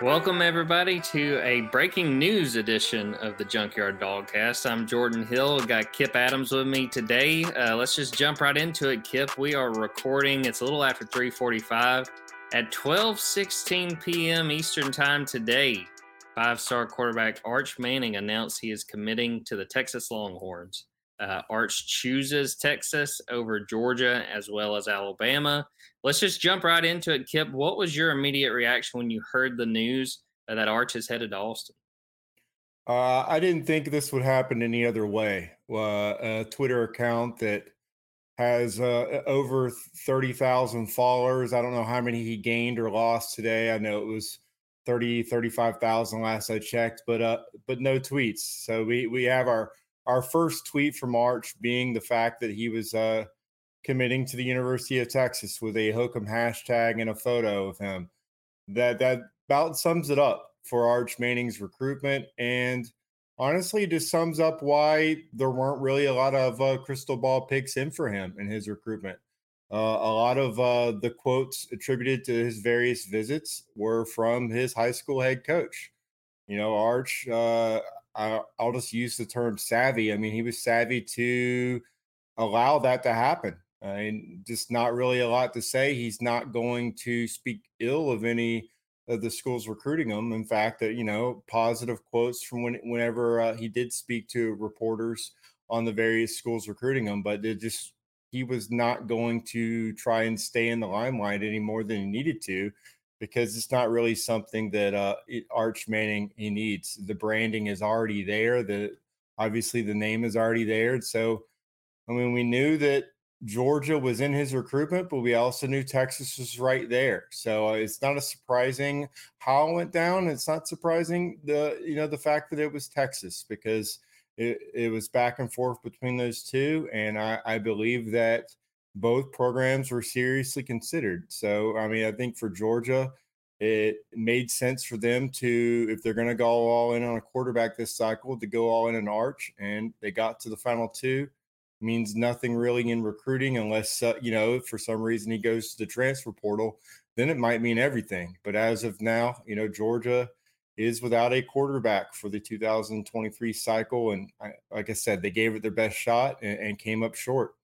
Welcome, everybody, to a breaking news edition of the Junkyard Dogcast. I'm Jordan Hill. Got Kip Adams with me today. Uh, let's just jump right into it, Kip. We are recording. It's a little after 3:45 at 12:16 p.m. Eastern Time today. Five-star quarterback Arch Manning announced he is committing to the Texas Longhorns. Uh, Arch chooses Texas over Georgia as well as Alabama. Let's just jump right into it, Kip. What was your immediate reaction when you heard the news that Arch is headed to Austin? Uh, I didn't think this would happen any other way. Uh, a Twitter account that has uh, over 30,000 followers. I don't know how many he gained or lost today. I know it was 30, 35,000 last I checked, but uh, but no tweets. So we we have our our first tweet from Arch being the fact that he was uh, committing to the University of Texas with a Hook'em hashtag and a photo of him. That that about sums it up for Arch Manning's recruitment, and honestly, just sums up why there weren't really a lot of uh, crystal ball picks in for him in his recruitment. Uh, a lot of uh, the quotes attributed to his various visits were from his high school head coach. You know, Arch, uh, I'll just use the term savvy. I mean, he was savvy to allow that to happen. I mean, just not really a lot to say. He's not going to speak ill of any of the schools recruiting him. In fact, that you know, positive quotes from when, whenever uh, he did speak to reporters on the various schools recruiting him, but it just he was not going to try and stay in the limelight any more than he needed to because it's not really something that uh, Arch Manning he needs. The branding is already there. The obviously the name is already there. So, I mean, we knew that Georgia was in his recruitment, but we also knew Texas was right there. So uh, it's not a surprising how it went down. It's not surprising the you know the fact that it was Texas because it, it was back and forth between those two, and I, I believe that both programs were seriously considered. So, I mean, I think for Georgia, it made sense for them to, if they're going to go all in on a quarterback this cycle, to go all in an arch. And they got to the final two. Means nothing really in recruiting unless, uh, you know, for some reason he goes to the transfer portal. Then it might mean everything. But as of now, you know, Georgia is without a quarterback for the 2023 cycle. And I, like I said, they gave it their best shot and, and came up short.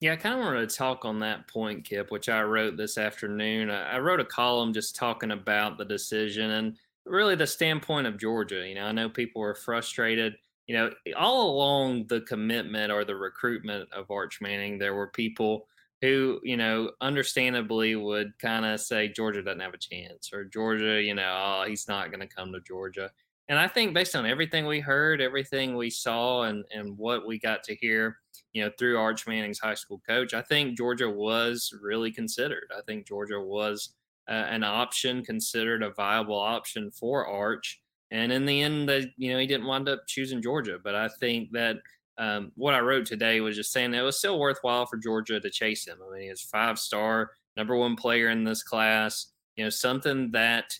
Yeah, I kind of wanted to talk on that point, Kip, which I wrote this afternoon. I wrote a column just talking about the decision and really the standpoint of Georgia. You know, I know people were frustrated. You know, all along the commitment or the recruitment of Arch Manning, there were people who, you know, understandably would kind of say Georgia doesn't have a chance or Georgia, you know, oh, he's not going to come to Georgia. And I think based on everything we heard, everything we saw, and and what we got to hear, you know, through Arch Manning's high school coach, I think Georgia was really considered. I think Georgia was uh, an option, considered a viable option for Arch. And in the end, the, you know, he didn't wind up choosing Georgia. But I think that um, what I wrote today was just saying that it was still worthwhile for Georgia to chase him. I mean, he's five star, number one player in this class. You know, something that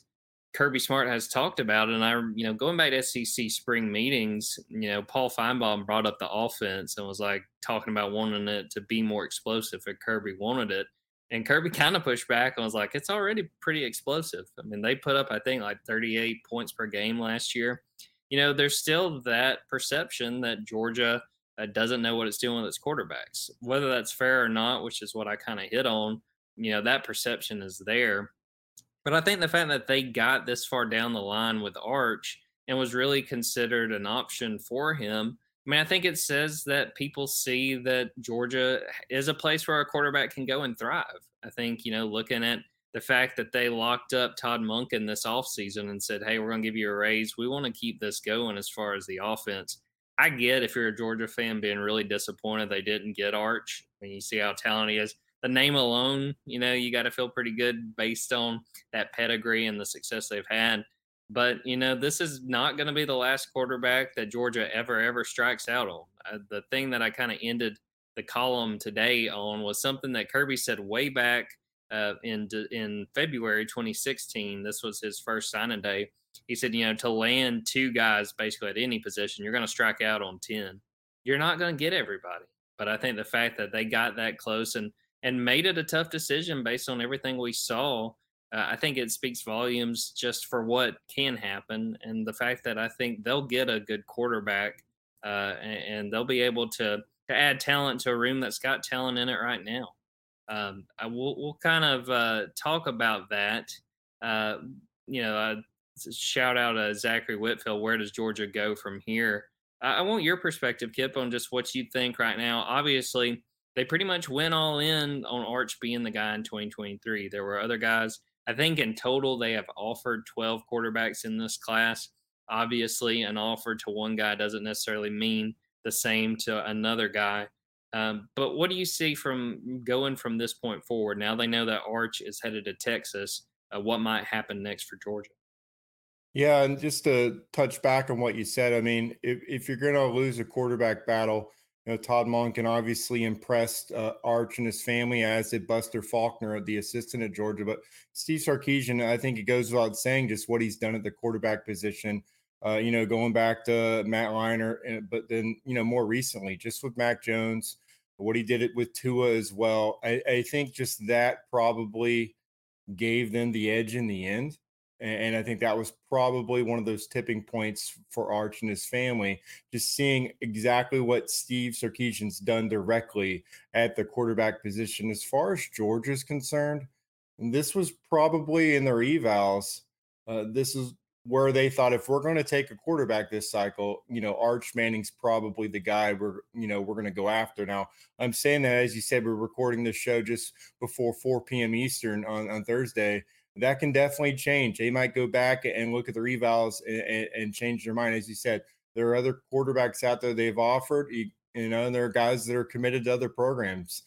Kirby Smart has talked about, and I, you know, going back to SEC spring meetings, you know, Paul Finebaum brought up the offense and was like talking about wanting it to be more explosive, if Kirby wanted it. And Kirby kind of pushed back and was like, it's already pretty explosive. I mean, they put up, I think, like 38 points per game last year. You know, there's still that perception that Georgia uh, doesn't know what it's doing with its quarterbacks. Whether that's fair or not, which is what I kind of hit on, you know, that perception is there. But I think the fact that they got this far down the line with Arch and was really considered an option for him. I mean, I think it says that people see that Georgia is a place where a quarterback can go and thrive. I think, you know, looking at the fact that they locked up Todd Monken this offseason and said, hey, we're going to give you a raise. We want to keep this going as far as the offense. I get if you're a Georgia fan being really disappointed they didn't get Arch. I mean, you see how talented he is. The name alone, you know, you got to feel pretty good based on that pedigree and the success they've had. But, you know, this is not going to be the last quarterback that Georgia ever, ever strikes out on. Uh, the thing that I kind of ended the column today on was something that Kirby said way back – uh, in in February 2016. This was his first signing day. He said, you know, to land two guys basically at any position, you're going to strike out on 10. You're not going to get everybody. But I think the fact that they got that close and and made it a tough decision based on everything we saw, uh, I think it speaks volumes just for what can happen and the fact that I think they'll get a good quarterback uh, and, and they'll be able to to add talent to a room that's got talent in it right now um, I will we'll kind of uh, talk about that. Uh, you know, shout out uh, Zachary Whitfield. Where does Georgia go from here? I want your perspective, Kip, on just what you think right now. Obviously, they pretty much went all in on Arch being the guy in 2023. There were other guys. I think in total they have offered 12 quarterbacks in this class. Obviously, an offer to one guy doesn't necessarily mean the same to another guy. Um, but what do you see from going from this point forward? Now they know that Arch is headed to Texas. Uh, what might happen next for Georgia? Yeah, and just to touch back on what you said, I mean, if, if you're going to lose a quarterback battle, you know, Todd Monken obviously impressed uh, Arch and his family, as did Buster Faulkner, the assistant at Georgia. But Steve Sarkisian, I think it goes without saying just what he's done at the quarterback position. Uh, you know, going back to Matt Leinart, eh, but then you know more recently, just with Mac Jones, what he did it with Tua as well. I, I think just that probably gave them the edge in the end. And I think that was probably one of those tipping points for Arch and his family, just seeing exactly what Steve Sarkisian's done directly at the quarterback position. As far as George is concerned, this was probably in their evals. Uh, this is where they thought if we're going to take a quarterback this cycle, you know, Arch Manning's probably the guy we're, you know, we're going to go after. Now, I'm saying that as you said, we're recording this show just before 4 p.m. Eastern on, on Thursday. That can definitely change. They might go back and look at the revals and, and, and change their mind. As you said, there are other quarterbacks out there they've offered, you, you know, and there are guys that are committed to other programs.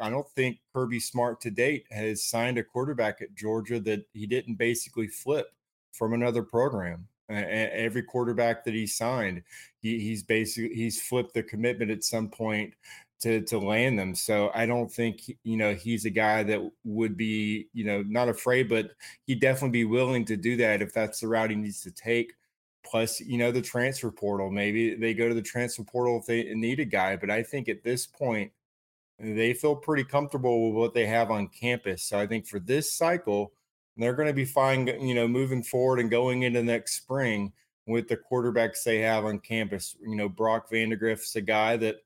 I don't think Kirby Smart to date has signed a quarterback at Georgia that he didn't basically flip from another program. Uh, every quarterback that he signed, he, he's basically he's flipped the commitment at some point to to land them. So I don't think you know he's a guy that would be you know not afraid, but he'd definitely be willing to do that if that's the route he needs to take. Plus, you know, the transfer portal. Maybe they go to the transfer portal if they need a guy. But I think at this point, they feel pretty comfortable with what they have on campus. So I think for this cycle, they're going to be fine, you know, moving forward and going into next spring with the quarterbacks they have on campus. You know, Brock Vandagriff's a guy that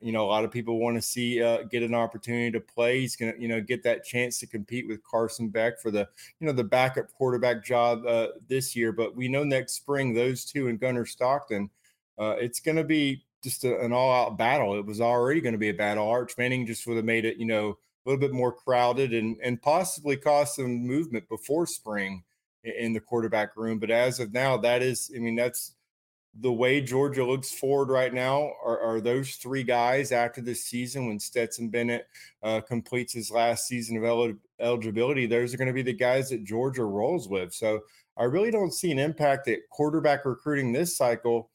you know a lot of people want to see uh, get an opportunity to play. He's going to you know get that chance to compete with Carson Beck for the you know the backup quarterback job uh, this year. But we know next spring those two and Gunnar Stockton, uh, it's going to be just a, an all out battle. It was already going to be a battle. Arch Manning just would have made it you know a little bit more crowded and and possibly cause some movement before spring in the quarterback room. But as of now, that is, I mean, that's the way Georgia looks forward right now. Are, are those three guys after this season when Stetson Bennett uh, completes his last season of el- eligibility? Those are going to be the guys that Georgia rolls with. So I really don't see an impact at quarterback recruiting this cycle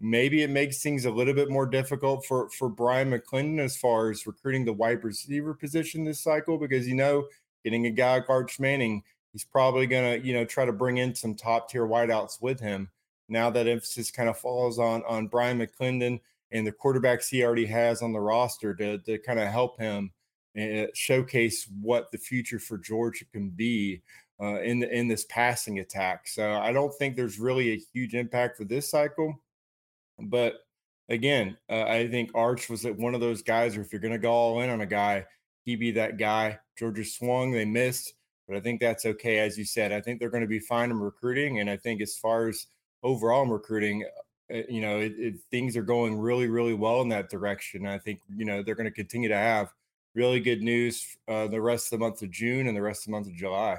Maybe it makes things a little bit more difficult for for Bryan McClendon as far as recruiting the wide receiver position this cycle because you know getting a guy like Arch Manning, he's probably gonna you know try to bring in some top tier wideouts with him. Now that emphasis kind of falls on on Bryan McClendon and the quarterbacks he already has on the roster to to kind of help him uh, showcase what the future for Georgia can be uh, in the, in this passing attack. So I don't think there's really a huge impact for this cycle. But again, uh, I think Arch was one of those guys where if you're going to go all in on a guy, he be that guy. Georgia swung, they missed, but I think that's okay. As you said, I think they're going to be fine in recruiting. And I think as far as overall recruiting, uh, you know, it, it, things are going really, really well in that direction. I think, you know, they're going to continue to have really good news uh, the rest of the month of June and the rest of the month of July.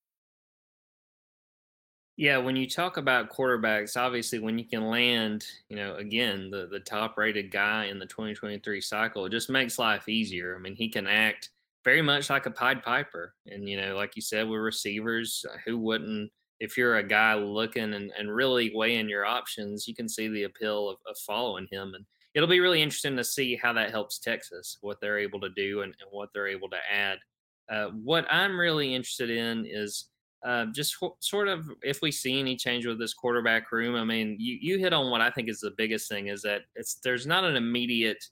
Yeah, when you talk about quarterbacks, obviously when you can land, you know, again, the the top rated guy in the 2023 cycle, it just makes life easier. I mean, he can act very much like a Pied Piper. And, you know, like you said, with receivers, uh, who wouldn't if you're a guy looking and, and really weighing your options, you can see the appeal of, of following him. And it'll be really interesting to see how that helps Texas, what they're able to do and, and what they're able to add. Uh, what I'm really interested in is uh, just sort of if we see any change with this quarterback room, I mean, you, you hit on what I think is the biggest thing is that it's there's not an immediate,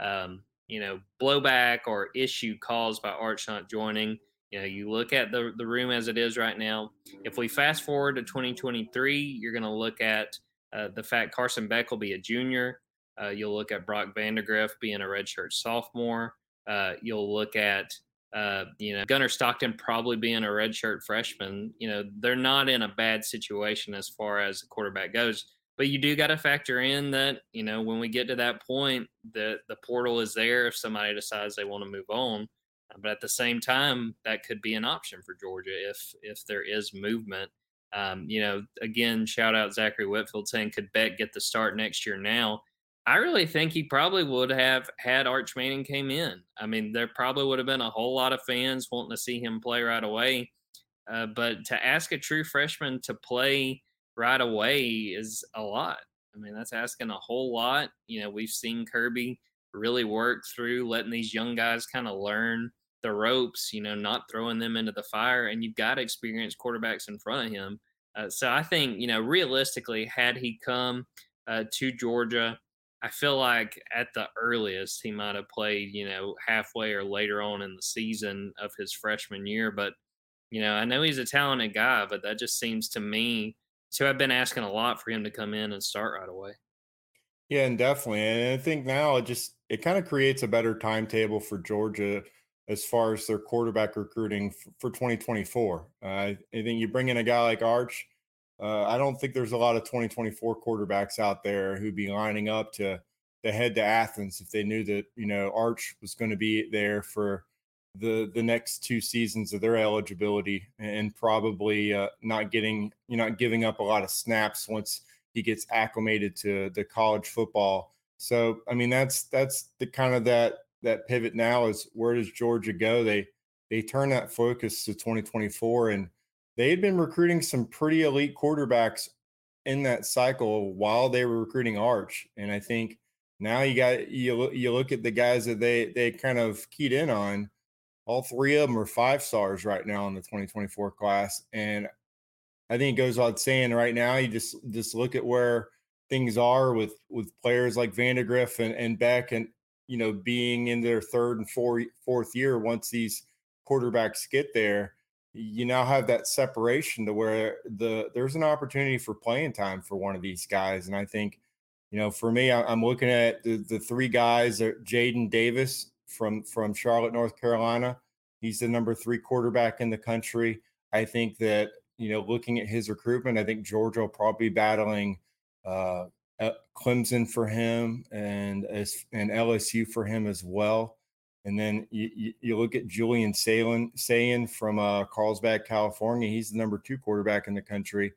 um, you know, blowback or issue caused by Arch not joining. You know, you look at the the room as it is right now. If we fast forward to 2023, you're going to look at uh, the fact Carson Beck will be a junior. Uh, you'll look at Brock Vandagriff being a redshirt sophomore. Uh, you'll look at uh, you know, Gunnar Stockton probably being a redshirt freshman, you know, they're not in a bad situation as far as the quarterback goes. But you do got to factor in that, you know, when we get to that point, that the portal is there if somebody decides they want to move on. But at the same time, that could be an option for Georgia if if there is movement. Um, you know, again, shout out Zachary Whitfield saying, could Beck get the start next year now? I really think he probably would have had Arch Manning came in. I mean, there probably would have been a whole lot of fans wanting to see him play right away. Uh, but to ask a true freshman to play right away is a lot. I mean, that's asking a whole lot. You know, we've seen Kirby really work through letting these young guys kind of learn the ropes, you know, not throwing them into the fire. And you've got experienced quarterbacks in front of him. Uh, so I think, you know, realistically, had he come uh, to Georgia, I feel like at the earliest he might have played, you know, halfway or later on in the season of his freshman year. But, you know, I know he's a talented guy, but that just seems to me to have been asking a lot for him to come in and start right away. Yeah, and definitely. And I think now it just it kind of creates a better timetable for Georgia as far as their quarterback recruiting for 2024. Uh, I think you bring in a guy like Arch uh, I don't think there's a lot of 2024 quarterbacks out there who'd be lining up to to head to Athens if they knew that you know Arch was going to be there for the the next two seasons of their eligibility and probably uh, not getting you not giving up a lot of snaps once he gets acclimated to the college football. So I mean that's that's the kind of that that pivot now is where does Georgia go? They they turn that focus to 2024 and they had been recruiting some pretty elite quarterbacks in that cycle while they were recruiting Arch, and I think now you got you look you look at the guys that they they kind of keyed in on. All three of them are five stars right now in the 2024 class, and I think it goes without saying right now. You just just look at where things are with with players like Vandagriff and, and Beck, and you know being in their third and four, fourth year once these quarterbacks get there you now have that separation to where the there's an opportunity for playing time for one of these guys. And I think, you know, for me, I'm looking at the, the three guys Jadyn Davis from from Charlotte, North Carolina. He's the number three quarterback in the country. I think that, you know, looking at his recruitment, I think Georgia will probably be battling uh, Clemson for him and as and LSU for him as well. And then you, you, you look at Julian Sayin, Sayin from uh, Carlsbad, California. He's the number two quarterback in the country.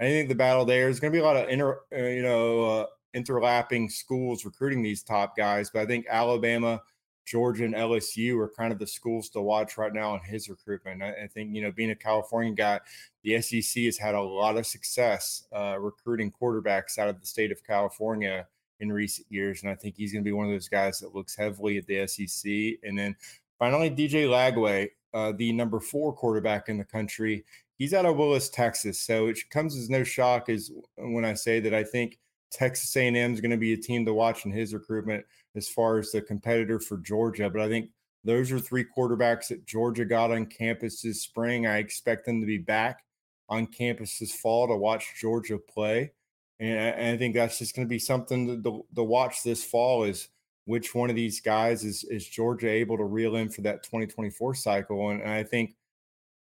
I think the battle there is going to be a lot of inter, uh, you know uh, interlapping schools recruiting these top guys. But I think Alabama Georgia and LSU are kind of the schools to watch right now in his recruitment. I, I think, you know, being a California guy, the SEC has had a lot of success uh, recruiting quarterbacks out of the state of California in recent years. And I think he's going to be one of those guys that looks heavily at the SEC. And then finally, DJ Lagway, uh, the number four quarterback in the country. He's out of Willis, Texas. So it comes as no shock as when I say that I think Texas A&M is going to be a team to watch in his recruitment as far as the competitor for Georgia. But I think those are three quarterbacks that Georgia got on campus this spring. I expect them to be back on campus this fall to watch Georgia play. And I, think that's just going to be something to, to, watch this fall is which one of these guys is, is Georgia able to reel in for that 2024 cycle. And, and I think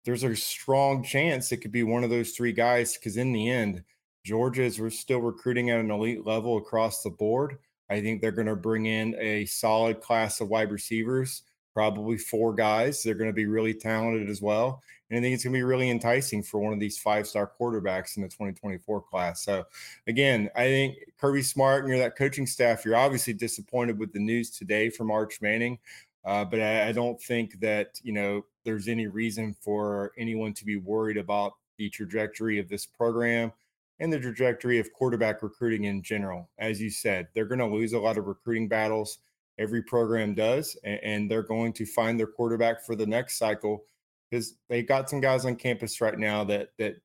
there's a strong chance it could be one of those three guys because in the end, Georgia is we're still recruiting at an elite level across the board. I think they're going to bring in a solid class of wide receivers, probably four guys. They're going to be really talented as well. And I think it's going to be really enticing for one of these five star quarterbacks in the 2024 class. So, again, I think Kirby Smart and you're that coaching staff, you're obviously disappointed with the news today from Arch Manning. Uh, but I, I don't think that, you know, there's any reason for anyone to be worried about the trajectory of this program and the trajectory of quarterback recruiting in general. As you said, they're going to lose a lot of recruiting battles. Every program does, and, they're going to find their quarterback for the next cycle because they got some guys on campus right now that that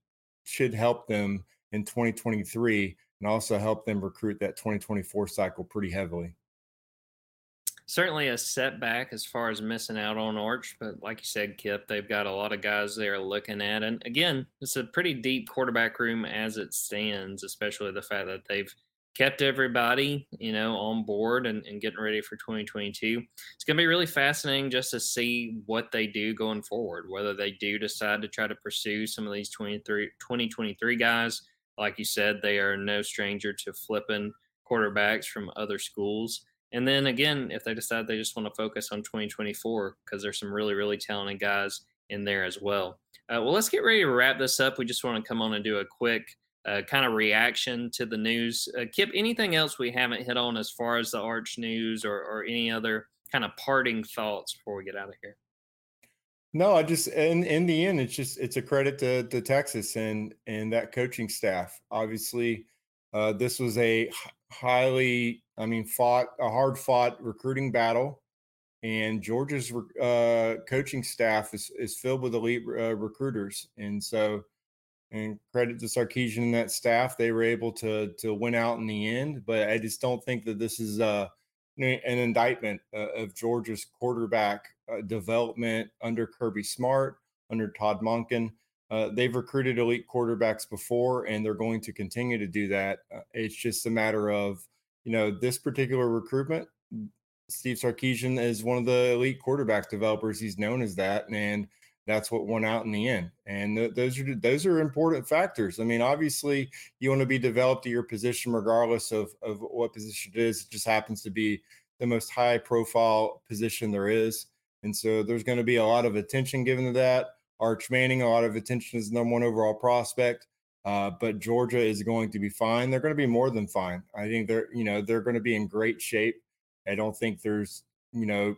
should help them in 2023 and also help them recruit that 2024 cycle pretty heavily certainly a setback as far as missing out on Arch, but like you said, Kip, they've got a lot of guys they're looking at. And again, it's a pretty deep quarterback room as it stands, especially the fact that they've kept everybody, you know, on board and, and getting ready for 2022. It's going to be really fascinating just to see what they do going forward, whether they do decide to try to pursue some of these 23, 2023 guys. Like you said, they are no stranger to flipping quarterbacks from other schools. And then again, if they decide they just want to focus on 2024, because there's some really, really talented guys in there as well. Uh, well, let's get ready to wrap this up. We just want to come on and do a quick uh, kind of reaction to the news. Uh, Kip, anything else we haven't hit on as far as the Arch news or, or any other kind of parting thoughts before we get out of here? No, I just in in the end, it's just it's a credit to to Texas and and that coaching staff. Obviously, uh, this was a highly, I mean, fought a hard fought recruiting battle, and Georgia's uh, coaching staff is is filled with elite uh, recruiters, and so. And credit to Sarkisian and that staff, they were able to to win out in the end. But I just don't think that this is uh, an indictment uh, of Georgia's quarterback uh, development under Kirby Smart, under Todd Monken. Uh, they've recruited elite quarterbacks before, and they're going to continue to do that. It's just a matter of, you know, this particular recruitment. Steve Sarkisian is one of the elite quarterback developers. He's known as that, and that's what won out in the end. And th- those are those are important factors. I mean, obviously, you want to be developed at your position, regardless of of what position it is. It just happens to be the most high profile position there is, and so there's going to be a lot of attention given to that Arch Manning, a lot of attention as number one overall prospect. Uh, but Georgia is going to be fine. They're going to be more than fine. I think they're, you know, they're going to be in great shape. I don't think there's, you know,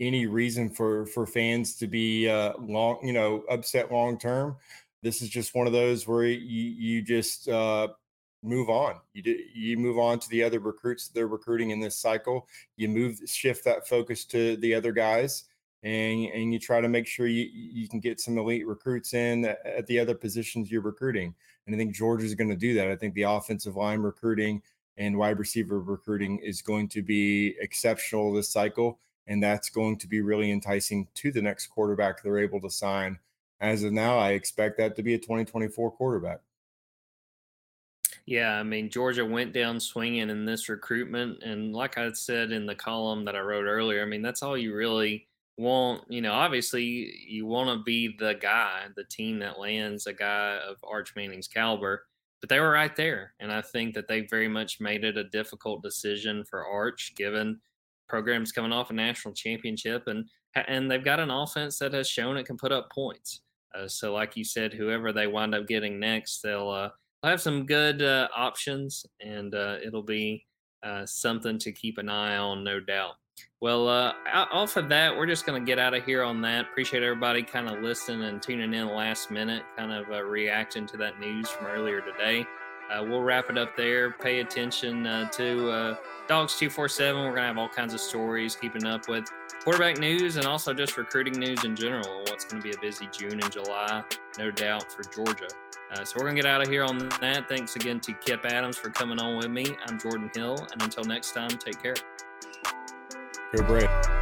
any reason for for fans to be uh, long, you know, upset long term. This is just one of those where you you just uh, move on. You do, you move on to the other recruits they're recruiting in this cycle. You move shift that focus to the other guys and and you try to make sure you you can get some elite recruits in at the other positions you're recruiting. And I think Georgia's going to do that. I think the offensive line recruiting and wide receiver recruiting is going to be exceptional this cycle, and that's going to be really enticing to the next quarterback they're able to sign. As of now, I expect that to be a 2024 quarterback. Yeah, I mean, Georgia went down swinging in this recruitment. And like I said in the column that I wrote earlier, I mean, that's all you really want, you know, obviously you want to be the guy, the team that lands a guy of Arch Manning's caliber, but they were right there. And I think that they very much made it a difficult decision for Arch, given programs coming off a national championship and and they've got an offense that has shown it can put up points. Uh, so, like you said, whoever they wind up getting next, they'll, uh, they'll have some good uh, options, and uh, it'll be uh, something to keep an eye on, no doubt. Well, uh, off of that, we're just going to get out of here on that. Appreciate everybody kind of listening and tuning in last minute, kind of reacting to that news from earlier today. Uh, we'll wrap it up there. Pay attention uh, to uh, Dawgs 247. We're going to have all kinds of stories, keeping up with quarterback news and also just recruiting news in general. What's going to be a busy June and July, no doubt, for Georgia. Uh, so we're going to get out of here on that. Thanks again to Kip Adams for coming on with me. I'm Jordan Hill. And until next time, take care. Go Brave.